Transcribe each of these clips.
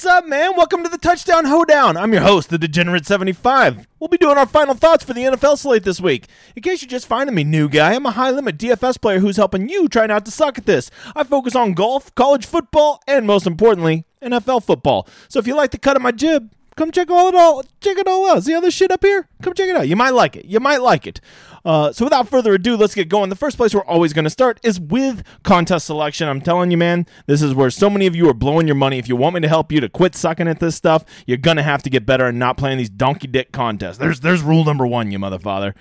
What's up, man? Welcome to the Touchdown Hoedown. I'm your host, the Degenerate75. We'll be doing our final thoughts for the NFL slate this week. In case you're just finding me new guy, I'm a high limit DFS player who's helping you try not to suck at this. I focus on golf, college football, and most importantly, NFL football. So if you like the cut of my jib, come check all it all check it all out. See all this shit up here? Come check it out. You might like it. You might like it. Uh, so without further ado, let's get going. The first place we're always going to start is with contest selection. I'm telling you, man, this is where so many of you are blowing your money. If you want me to help you to quit sucking at this stuff, you're gonna have to get better and not playing these donkey dick contests. There's there's rule number one, you motherfather.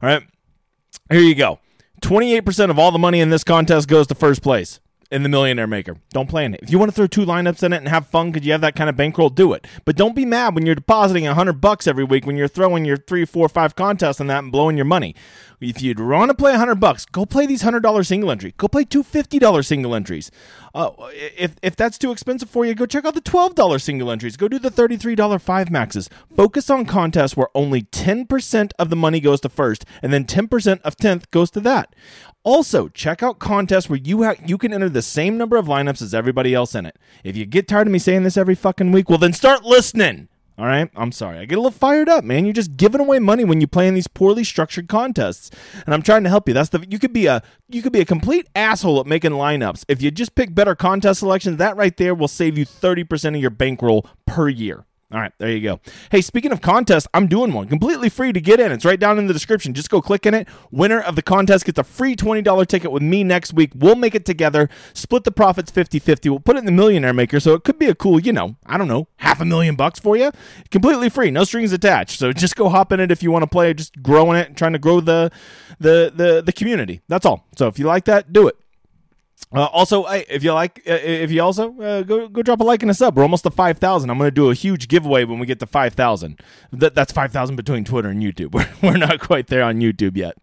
All right, here you go. 28% of all the money in this contest goes to first place in the Millionaire Maker. Don't play in it. If you want to throw two lineups in it and have fun because you have that kind of bankroll, do it. But don't be mad when you're depositing a hundred bucks every week when you're throwing your three, four, five contests and that and blowing your money. If you'd want to play a hundred bucks, go play these hundred dollar single entry. Go play two fifty dollar single entries. Uh, if if that's too expensive for you, go check out the twelve dollar single entries. Go do the thirty three dollar five maxes. Focus on contests where only ten percent of the money goes to first, and then ten percent of tenth goes to that. Also, check out contests where you ha- you can enter the same number of lineups as everybody else in it. If you get tired of me saying this every fucking week, well then start listening. All right, I'm sorry. I get a little fired up, man. You're just giving away money when you play in these poorly structured contests, and I'm trying to help you. That's the you could be a you could be a complete asshole at making lineups if you just pick better contest selections. That right there will save you thirty percent of your bankroll per year. All right, there you go. Hey, speaking of contests, I'm doing one completely free to get in. It's right down in the description. Just go click in it. Winner of the contest gets a free $20 ticket with me next week. We'll make it together, split the profits 50 50. We'll put it in the Millionaire Maker, so it could be a cool, you know, I don't know, half a million bucks for you. Completely free, no strings attached. So just go hop in it if you want to play, just growing it, trying to grow the, the, the, the community. That's all. So if you like that, do it. Uh, also, if you like, uh, if you also uh, go go drop a like and a sub. We're almost to five thousand. I'm going to do a huge giveaway when we get to five thousand. That, that's five thousand between Twitter and YouTube. We're, we're not quite there on YouTube yet.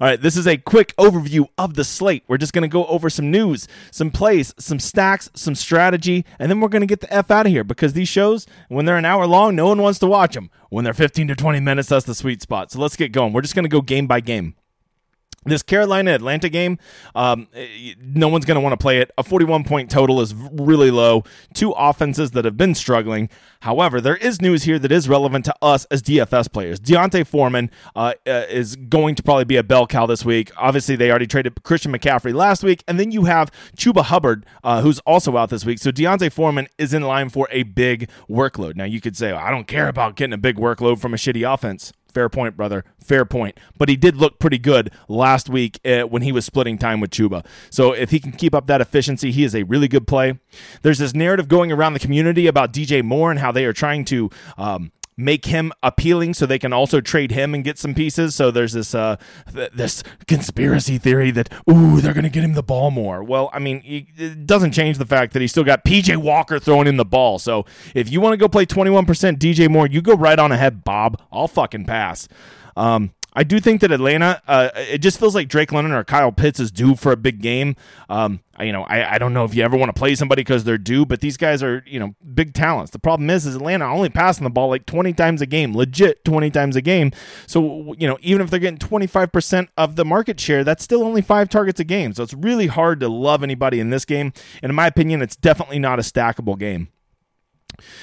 All right, this is a quick overview of the slate. We're just going to go over some news, some plays, some stacks, some strategy, and then we're going to get the f out of here because these shows, when they're an hour long, no one wants to watch them. When they're 15 to 20 minutes, that's the sweet spot. So let's get going. We're just going to go game by game. This Carolina Atlanta game, um, no one's going to want to play it. A 41 point total is really low. Two offenses that have been struggling. However, there is news here that is relevant to us as DFS players. D'Onta Foreman uh, uh, is going to probably be a bell cow this week. Obviously, they already traded Christian McCaffrey last week, and then you have Chuba Hubbard, uh, who's also out this week. So D'Onta Foreman is in line for a big workload. Now, you could say, well, I don't care about getting a big workload from a shitty offense. Fair point, brother. Fair point. But he did look pretty good last week uh, when he was splitting time with Chuba. So if he can keep up that efficiency, he is a really good play. There's this narrative going around the community about DJ Moore and how they are trying to um, make him appealing so they can also trade him and get some pieces. So there's this uh, th- this conspiracy theory that ooh they're going to get him the ball more. Well, I mean it doesn't change the fact that he still got PJ Walker throwing in the ball. So if you want to go play 21% DJ Moore, you go right on ahead, Bob. I'll fucking pass. Um, I do think that Atlanta, uh, it just feels like Drake London or Kyle Pitts is due for a big game. Um, you know, I, I don't know if you ever want to play somebody because they're due, but these guys are, you know, big talents. The problem is, is Atlanta only passing the ball like 20 times a game, legit 20 times a game. So, you know, even if they're getting 25% of the market share, that's still only five targets a game. So it's really hard to love anybody in this game. And in my opinion, it's definitely not a stackable game.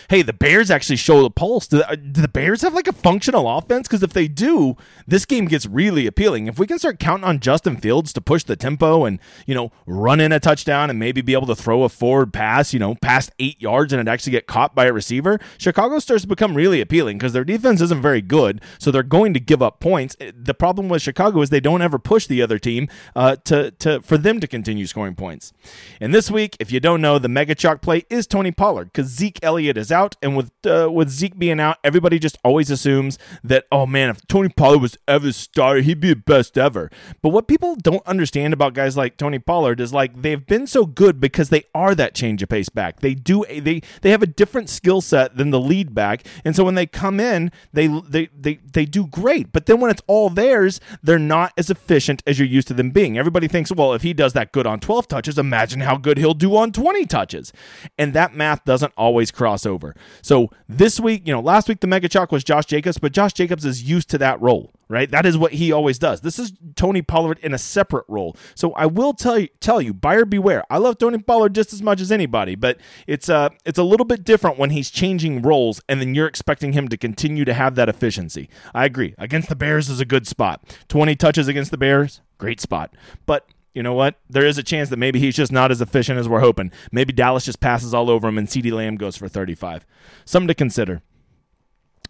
Hey, the Bears actually show the pulse. Do the, uh, do the Bears have like a functional offense? Because if they do, this game gets really appealing. If we can start counting on Justin Fields to push the tempo and, you know, run in a touchdown and maybe be able to throw a forward pass, you know, past eight yards and it actually get caught by a receiver, Chicago starts to become really appealing because their defense isn't very good. So they're going to give up points. Eh, the problem with Chicago is they don't ever push the other team uh, to, to for them to continue scoring points. And this week, if you don't know, the mega chalk play is Tony Pollard because Zeke Elliott is out, and with uh, with Zeke being out, everybody just always assumes that oh man, if Tony Pollard was ever started, he'd be the best ever. But what people don't understand about guys like Tony Pollard is like they've been so good because they are that change of pace back. They do they they have a different skill set than the lead back, and so when they come in, they they they they do great. But then when it's all theirs, they're not as efficient as you're used to them being. Everybody thinks, well, if he does that good on 12 touches, imagine how good he'll do on 20 touches, and that math doesn't always cross over over. So this week, you know, last week the mega chalk was Josh Jacobs, but Josh Jacobs is used to that role. right? That is what he always does. This is Tony Pollard in a separate role. So I will tell you, tell you, buyer beware. I love Tony Pollard just as much as anybody, but it's uh it's a little bit different when he's changing roles and then you're expecting him to continue to have that efficiency. I agree. Against the Bears is a good spot. 20 touches against the Bears, great spot. But you know what? There is a chance that maybe he's just not as efficient as we're hoping. Maybe Dallas just passes all over him and CeeDee Lamb goes for 35. Something to consider.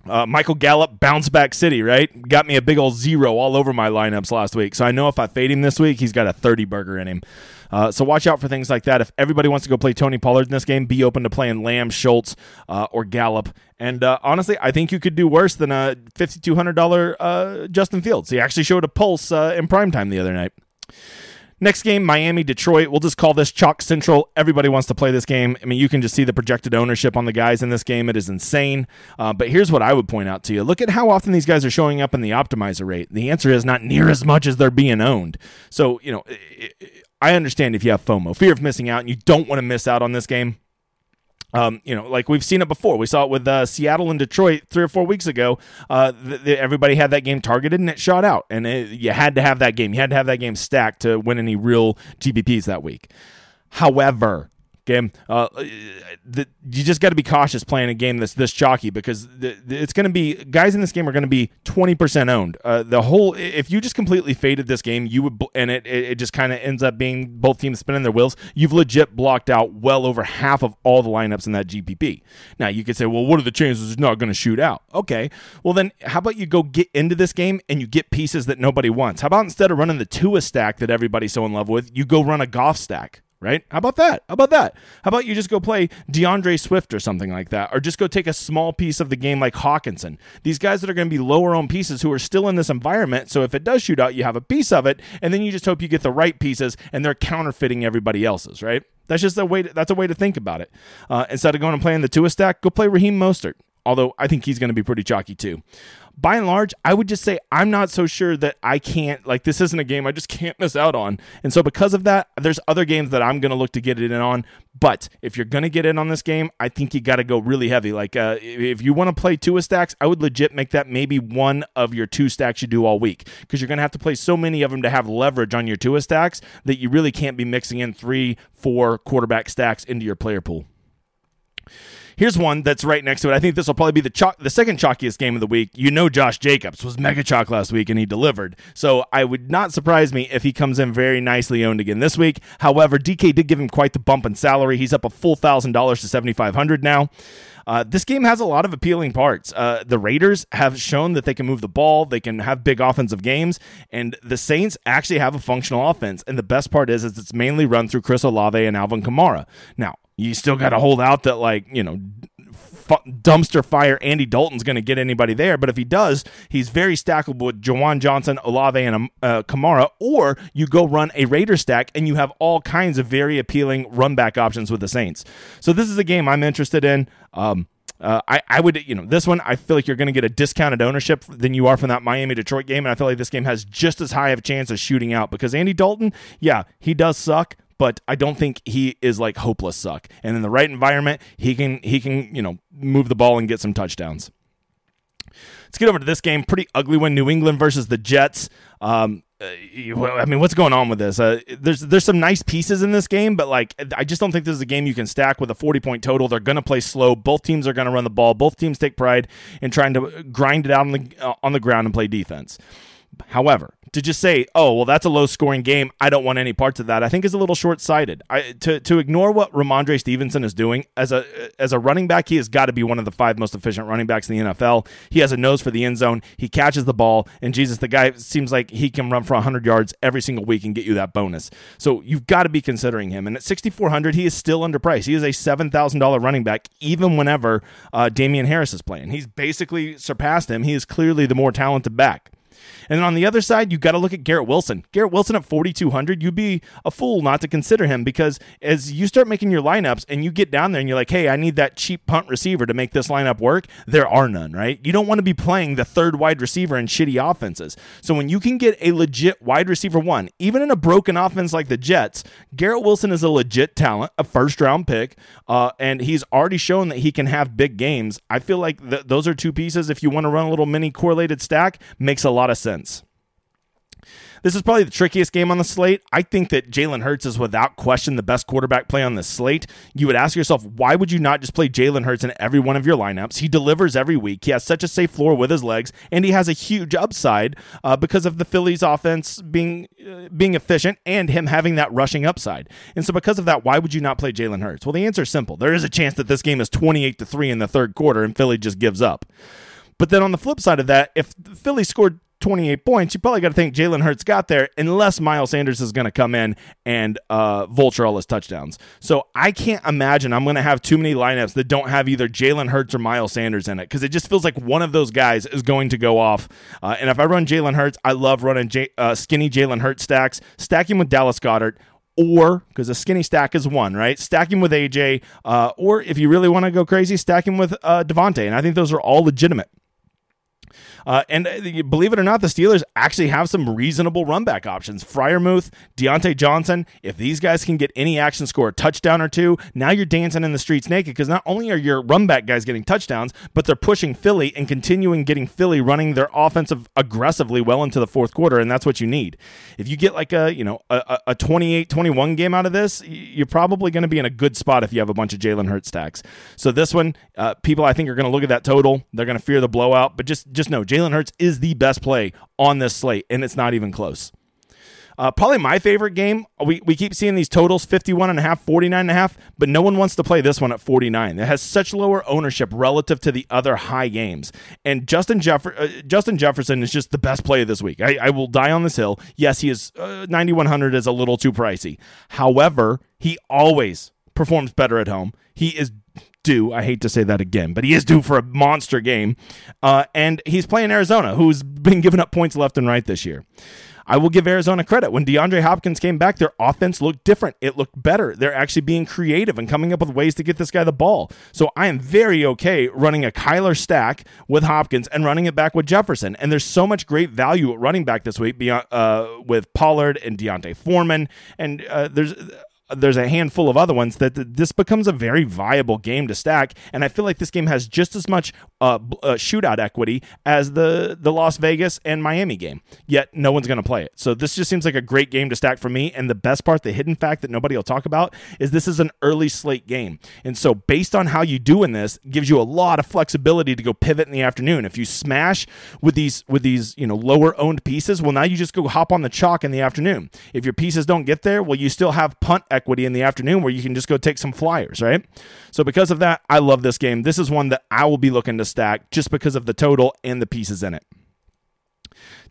Uh, Michael Gallup, bounce back city, right? Got me a big old zero all over my lineups last week. So I know if I fade him this week, he's got a 30 burger in him. Uh, so watch out for things like that. If everybody wants to go play Tony Pollard in this game, be open to playing Lamb, Schultz, uh, or Gallup. And uh, honestly, I think you could do worse than a $5,200 uh, Justin Fields. He actually showed a pulse uh, in primetime the other night. Next game, Miami, Detroit. We'll just call this Chalk Central. Everybody wants to play this game. I mean, you can just see the projected ownership on the guys in this game. It is insane. Uh, but here's what I would point out to you look at how often these guys are showing up in the optimizer rate. The answer is not near as much as they're being owned. So, you know, I understand if you have FOMO, fear of missing out, and you don't want to miss out on this game. Um, you know, like we've seen it before. We saw it with uh, Seattle and Detroit three or four weeks ago. Uh, th- th- everybody had that game targeted and it shot out, and it, you had to have that game. You had to have that game stacked to win any real GPPs that week. However, Okay, uh, the, you just got to be cautious playing a game that's this chalky because the, the, it's going to be guys in this game are going to be twenty percent owned. Uh, the whole if you just completely faded this game, you would and it it just kind of ends up being both teams spinning their wheels. You've legit blocked out well over half of all the lineups in that GPP. Now you could say, well, what are the chances it's not going to shoot out? Okay, well then how about you go get into this game and you get pieces that nobody wants? How about instead of running the Tua stack that everybody's so in love with, you go run a Goff stack? Right? How about that? How about that? How about you just go play D'Andre Swift or something like that, or just go take a small piece of the game like Hockenson? These guys that are going to be lower owned pieces who are still in this environment. So if it does shoot out, you have a piece of it, and then you just hope you get the right pieces, and they're counterfeiting everybody else's, right? That's just a way. To, that's a way to think about it. Uh, instead of going and playing the Tua stack, go play Raheem Mostert. Although I think he's going to be pretty chalky too by and large, I would just say I'm not so sure that I can't, like, this isn't a game I just can't miss out on. And so, because of that, there's other games that I'm going to look to get it in on. But if you're going to get in on this game, I think you got to go really heavy. Like, uh, if you want to play two stacks, I would legit make that maybe one of your two stacks you do all week because you're going to have to play so many of them to have leverage on your two stacks that you really can't be mixing in three, four quarterback stacks into your player pool. Here's one that's right next to it. I think this will probably be the chalk, the second chalkiest game of the week. You know, Josh Jacobs was mega chalk last week and he delivered. So I would not surprise me if he comes in very nicely owned again this week. However, DK did give him quite the bump in salary. He's up a full thousand dollars to seventy five hundred now. Uh, this game has a lot of appealing parts. Uh, the Raiders have shown that they can move the ball, they can have big offensive games, and the Saints actually have a functional offense. And the best part is, is it's mainly run through Chris Olave and Alvin Kamara. Now, you still got to hold out that like you know f- dumpster fire Andy Dalton's going to get anybody there. But if he does, he's very stackable with Juwan Johnson, Olave, and um, uh, Kamara. Or you go run a Raider stack and you have all kinds of very appealing run back options with the Saints. So this is a game I'm interested in. Um, uh, I, I would, you know, this one, I feel like you're going to get a discounted ownership than you are from that Miami Detroit game. And I feel like this game has just as high of a chance of shooting out because Andy Dalton, yeah, he does suck, but I don't think he is like hopeless suck. And in the right environment, he can he can you know move the ball and get some touchdowns. Let's get over to this game. Pretty ugly one. New England versus the Jets. Um, uh, I mean, what's going on with this? Uh, there's there's some nice pieces in this game, but like I just don't think this is a game you can stack with a 40 point total. They're going to play slow. Both teams are going to run the ball. Both teams take pride in trying to grind it out on the uh, on the ground and play defense. However, to just say, "Oh, well, that's a low-scoring game. I don't want any parts of that," I think is a little short-sighted. I, to to ignore what Rhamondre Stevenson is doing as a as a running back, he has got to be one of the five most efficient running backs in the NFL. He has a nose for the end zone. He catches the ball, and Jesus, the guy seems like he can run for 100 yards every single week and get you that bonus. So you've got to be considering him. And at 6,400, he is still underpriced. He is a $7,000 running back, even whenever uh, Damien Harris is playing. He's basically surpassed him. He is clearly the more talented back. And then on the other side, you've got to look at Garrett Wilson. Garrett Wilson at 4,200, you'd be a fool not to consider him because as you start making your lineups and you get down there and you're like, hey, I need that cheap punt receiver to make this lineup work, there are none, right? You don't want to be playing the third wide receiver in shitty offenses. So when you can get a legit wide receiver one, even in a broken offense like the Jets, Garrett Wilson is a legit talent, a first round pick, uh, and he's already shown that he can have big games. I feel like th- those are two pieces. If you want to run a little mini correlated stack, makes a lot lot of sense. This is probably the trickiest game on the slate. I think that Jalen Hurts is without question the best quarterback play on the slate. You would ask yourself, why would you not just play Jalen Hurts in every one of your lineups? He delivers every week. He has such a safe floor with his legs, and he has a huge upside uh, because of the Phillies' offense being uh, being efficient and him having that rushing upside. And so, because of that, why would you not play Jalen Hurts? Well, the answer is simple. There is a chance that this game is twenty-eight to three in the third quarter, and Philly just gives up. But then on the flip side of that, if Philly scored 28 points, you probably got to think Jalen Hurts got there unless Miles Sanders is going to come in and uh, vulture all his touchdowns. So I can't imagine I'm going to have too many lineups that don't have either Jalen Hurts or Miles Sanders in it because it just feels like one of those guys is going to go off. Uh, and if I run Jalen Hurts, I love running J- uh, skinny Jalen Hurts stacks, stacking with Dallas Goedert or because a skinny stack is one, right? Stacking with AJ, uh, or if you really want to go crazy, stacking with uh, Davante, and I think those are all legitimate. Uh, and uh, believe it or not, the Steelers actually have some reasonable run back options. Freiermuth, Diontae Johnson, if these guys can get any action, score a touchdown or two, now you're dancing in the streets naked because not only are your run back guys getting touchdowns, but they're pushing Philly and continuing getting Philly running their offensive aggressively well into the fourth quarter, and that's what you need. If you get like a, you know, a, a 28-21 game out of this, you're probably going to be in a good spot if you have a bunch of Jalen Hurts stacks. So this one, uh, people I think are going to look at that total. They're going to fear the blowout, but just just know Jalen Hurts is the best play on this slate, and it's not even close. Uh, probably my favorite game. We, we keep seeing these totals 51 and a half, 49 and a half, but no one wants to play this one at 49. It has such lower ownership relative to the other high games. And Justin Jeff- uh, Justin Jefferson is just the best play of this week. I, I will die on this hill. Yes, he is uh, 9100 is a little too pricey. However, he always performs better at home. He is due. I hate to say that again, but he is due for a monster game. Uh, and he's playing Arizona, who's been giving up points left and right this year. I will give Arizona credit. When DeAndre Hopkins came back, their offense looked different. It looked better. They're actually being creative and coming up with ways to get this guy the ball. So I am very okay running a Kyler stack with Hopkins and running it back with Jefferson. And there's so much great value at running back this week beyond, uh, with Pollard and D'Onta Foreman. And uh, there's there's a handful of other ones that this becomes a very viable game to stack. And I feel like this game has just as much uh, uh, shootout equity as the the Las Vegas and Miami game. Yet no one's going to play it. So this just seems like a great game to stack for me. And the best part, the hidden fact that nobody will talk about, is this is an early slate game. And so based on how you do in this, gives you a lot of flexibility to go pivot in the afternoon. If you smash with these with these you know lower owned pieces, well now you just go hop on the chalk in the afternoon. If your pieces don't get there, well you still have punt equity in the afternoon where you can just go take some flyers, right? So because of that, I love this game. This is one that I will be looking to stack just because of the total and the pieces in it.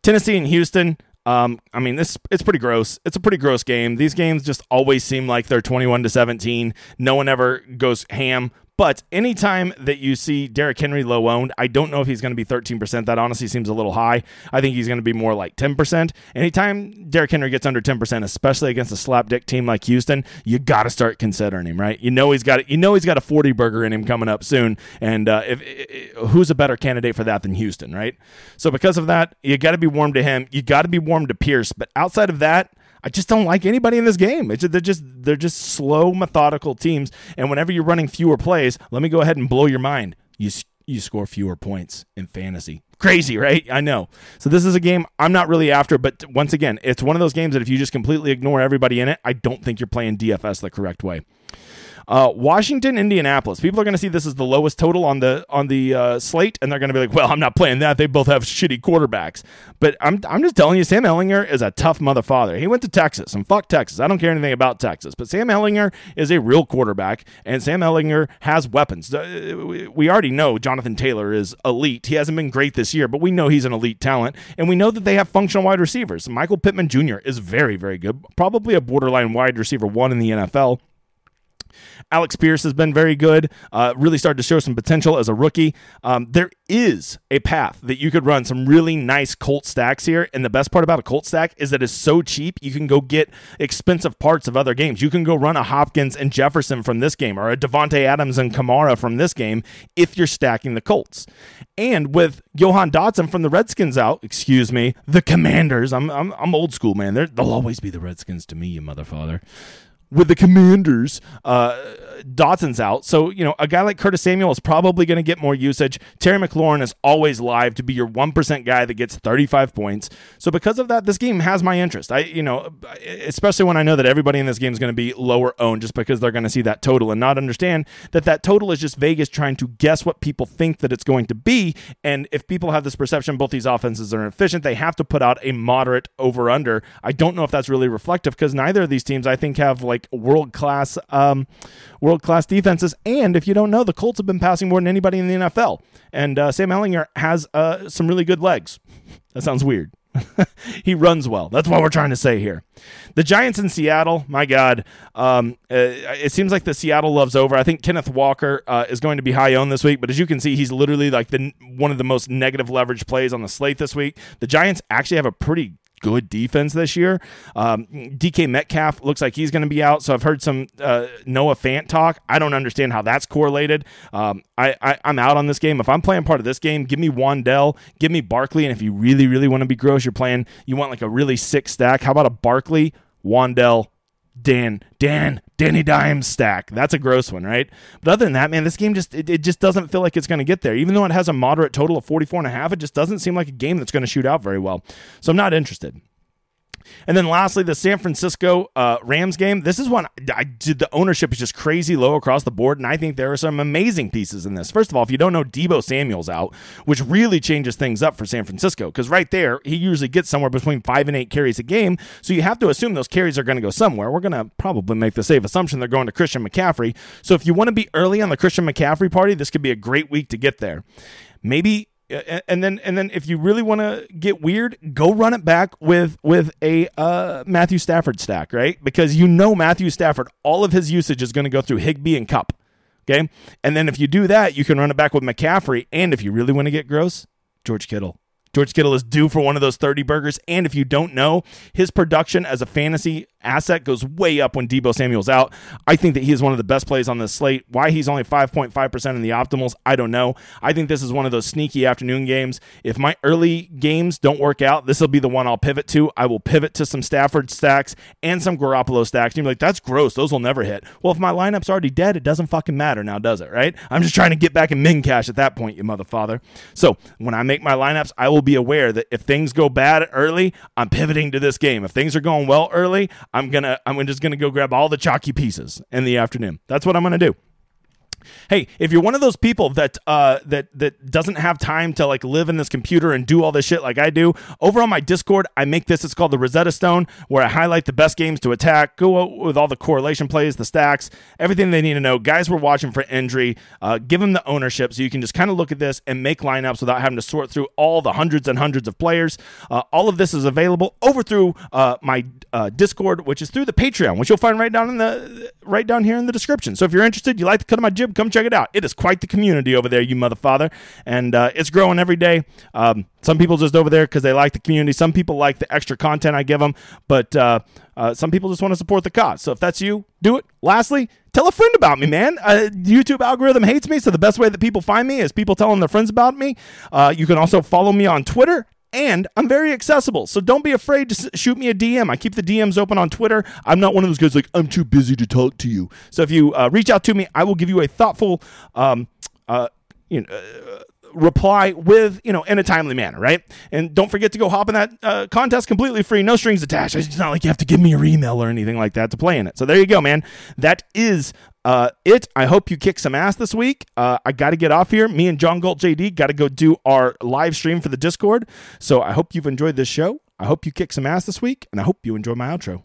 Tennessee and Houston. Um, I mean, this it's pretty gross. It's a pretty gross game. These games just always seem like they're 21 to 17. No one ever goes ham. But anytime that you see Derrick Henry low owned, I don't know if he's going to be 13%. That honestly seems a little high. I think he's going to be more like 10%. Anytime Derrick Henry gets under 10%, especially against a slapdick team like Houston, you got to start considering him, right? You know he's got you know he's got a 40 burger in him coming up soon, and uh, if, if, who's a better candidate for that than Houston, right? So because of that, you got to be warm to him. You got to be warm to Pierce. But outside of that, I just don't like anybody in this game. It's, they're just they're just slow, methodical teams. And whenever you're running fewer plays, let me go ahead and blow your mind. You you score fewer points in fantasy. Crazy, right? I know. So this is a game I'm not really after, but once again, it's one of those games that if you just completely ignore everybody in it, I don't think you're playing DFS the correct way. Uh, Washington, Indianapolis. People are going to see this as the lowest total on the on the uh, slate, and they're going to be like, "Well, I'm not playing that. They both have shitty quarterbacks." But I'm I'm just telling you, Sam Ehlinger is a tough mother father. He went to Texas, and fuck Texas. I don't care anything about Texas, but Sam Ehlinger is a real quarterback, and Sam Ehlinger has weapons. We already know Jonathan Taylor is elite. He hasn't been great this year, but we know he's an elite talent, and we know that they have functional wide receivers. Michael Pittman Jr. is very very good, probably a borderline wide receiver one in the NFL. Alex Pierce has been very good, uh, really started to show some potential as a rookie. Um, there is a path that you could run some really nice Colt stacks here. And the best part about a Colt stack is that it's so cheap, you can go get expensive parts of other games. You can go run a Hopkins and Jefferson from this game or a Davante Adams and Kamara from this game if you're stacking the Colts. And with Jahan Dotson from the Redskins out, excuse me, the Commanders, I'm, I'm, I'm old school, man. They're, they'll always be the Redskins to me, you motherfather with the Commanders. Uh, Dotson's out. So, you know, a guy like Curtis Samuel is probably going to get more usage. Terry McLaurin is always live to be your 1% guy that gets 35 points. So, because of that, this game has my interest. I, you know, especially when I know that everybody in this game is going to be lower owned just because they're going to see that total and not understand that that total is just Vegas trying to guess what people think that it's going to be. And if people have this perception both these offenses are efficient, they have to put out a moderate over under. I don't know if that's really reflective because neither of these teams, I think, have like world class um, world class defenses. And if you don't know, the Colts have been passing more than anybody in the NFL. And uh, Sam Ehlinger has uh, some really good legs. That sounds weird. he runs well. That's what we're trying to say here. The Giants in Seattle, my God, um, uh, it seems like the Seattle loves over. I think Kenneth Walker uh, is going to be high owned this week, but as you can see, he's literally like the one of the most negative leverage plays on the slate this week. The Giants actually have a pretty good defense this year. Um, DK Metcalf looks like he's going to be out. So I've heard some uh, Noah Fant talk. I don't understand how that's correlated. Um, I, I, am out on this game. If I'm playing part of this game, give me Wan'Dale, give me Barkley. And if you really, really want to be gross, you're playing, you want like a really sick stack. How about a Barkley, Wan'Dale, Dan, Dan, Danny Dimes stack. That's a gross one, right? But other than that, man, this game just it, it just doesn't feel like it's going to get there. Even though it has a moderate total of 44 and a half, it just doesn't seem like a game that's going to shoot out very well. So I'm not interested. And then lastly, the San Francisco uh, Rams game. This is one I did. The ownership is just crazy low across the board, and I think there are some amazing pieces in this. First of all, if you don't know, Deebo Samuel's out, which really changes things up for San Francisco because right there he usually gets somewhere between five and eight carries a game. So you have to assume those carries are going to go somewhere. We're going to probably make the safe assumption they're going to Christian McCaffrey. So if you want to be early on the Christian McCaffrey party, this could be a great week to get there. Maybe and then and then if you really want to get weird, go run it back with with a uh, Matthew Stafford stack, right? Because you know Matthew Stafford, all of his usage is going to go through Higbee and Kupp. Okay, and then if you do that, you can run it back with McCaffrey, and if you really want to get gross, George Kittle. George Kittle is due for one of those 30 burgers. And if you don't know, his production as a fantasy asset goes way up when Deebo Samuel's out. I think that he is one of the best plays on this slate. Why he's only 5.5% in the optimals, I don't know. I think this is one of those sneaky afternoon games. If my early games don't work out, this will be the one I'll pivot to. I will pivot to some Stafford stacks and some Garoppolo stacks. You're like, that's gross. Those will never hit. Well, if my lineup's already dead, it doesn't fucking matter now, does it? Right? I'm just trying to get back in min cash at that point, you mother father. So when I make my lineups, I will be aware that if things go bad early, I'm pivoting to this game. If things are going well early, I'm gonna I'm just gonna go grab all the chalky pieces in the afternoon. That's what I'm gonna do. Hey, if you're one of those people that uh, that that doesn't have time to like live in this computer and do all this shit like I do, over on my Discord, I make this. It's called the Rosetta Stone, where I highlight the best games to attack, go with all the correlation plays, the stacks, everything they need to know. Guys, we're watching for injury. Uh, give them the ownership so you can just kind of look at this and make lineups without having to sort through all the hundreds and hundreds of players. Uh, all of this is available over through uh, my uh, Discord, which is through the Patreon, which you'll find right down in the right down here in the description. So if you're interested, you like the cut of my jib, come check it out. It is quite the community over there, you mother father, and uh, it's growing every day. Um, some people just over there because they like the community. Some people like the extra content I give them, but uh, uh, some people just want to support the cause. So if that's you, do it. Lastly, tell a friend about me, man. Uh, YouTube algorithm hates me, so the best way that people find me is people telling their friends about me. Uh, you can also follow me on Twitter and I'm very accessible. So don't be afraid to shoot me a DM. I keep the DMs open on Twitter. I'm not one of those guys like, I'm too busy to talk to you. So if you uh, reach out to me, I will give you a thoughtful, um, uh, you know, uh, reply with you know in a timely manner right and don't forget to go hop in that uh, contest completely free no strings attached it's not like you have to give me your email or anything like that to play in it so there you go man that is uh, it. I hope you kick some ass this week. Uh, I got to get off here. Me and John Galt JD got to go do our live stream for the Discord. So I hope you've enjoyed this show. I hope you kick some ass this week, and I hope you enjoy my outro.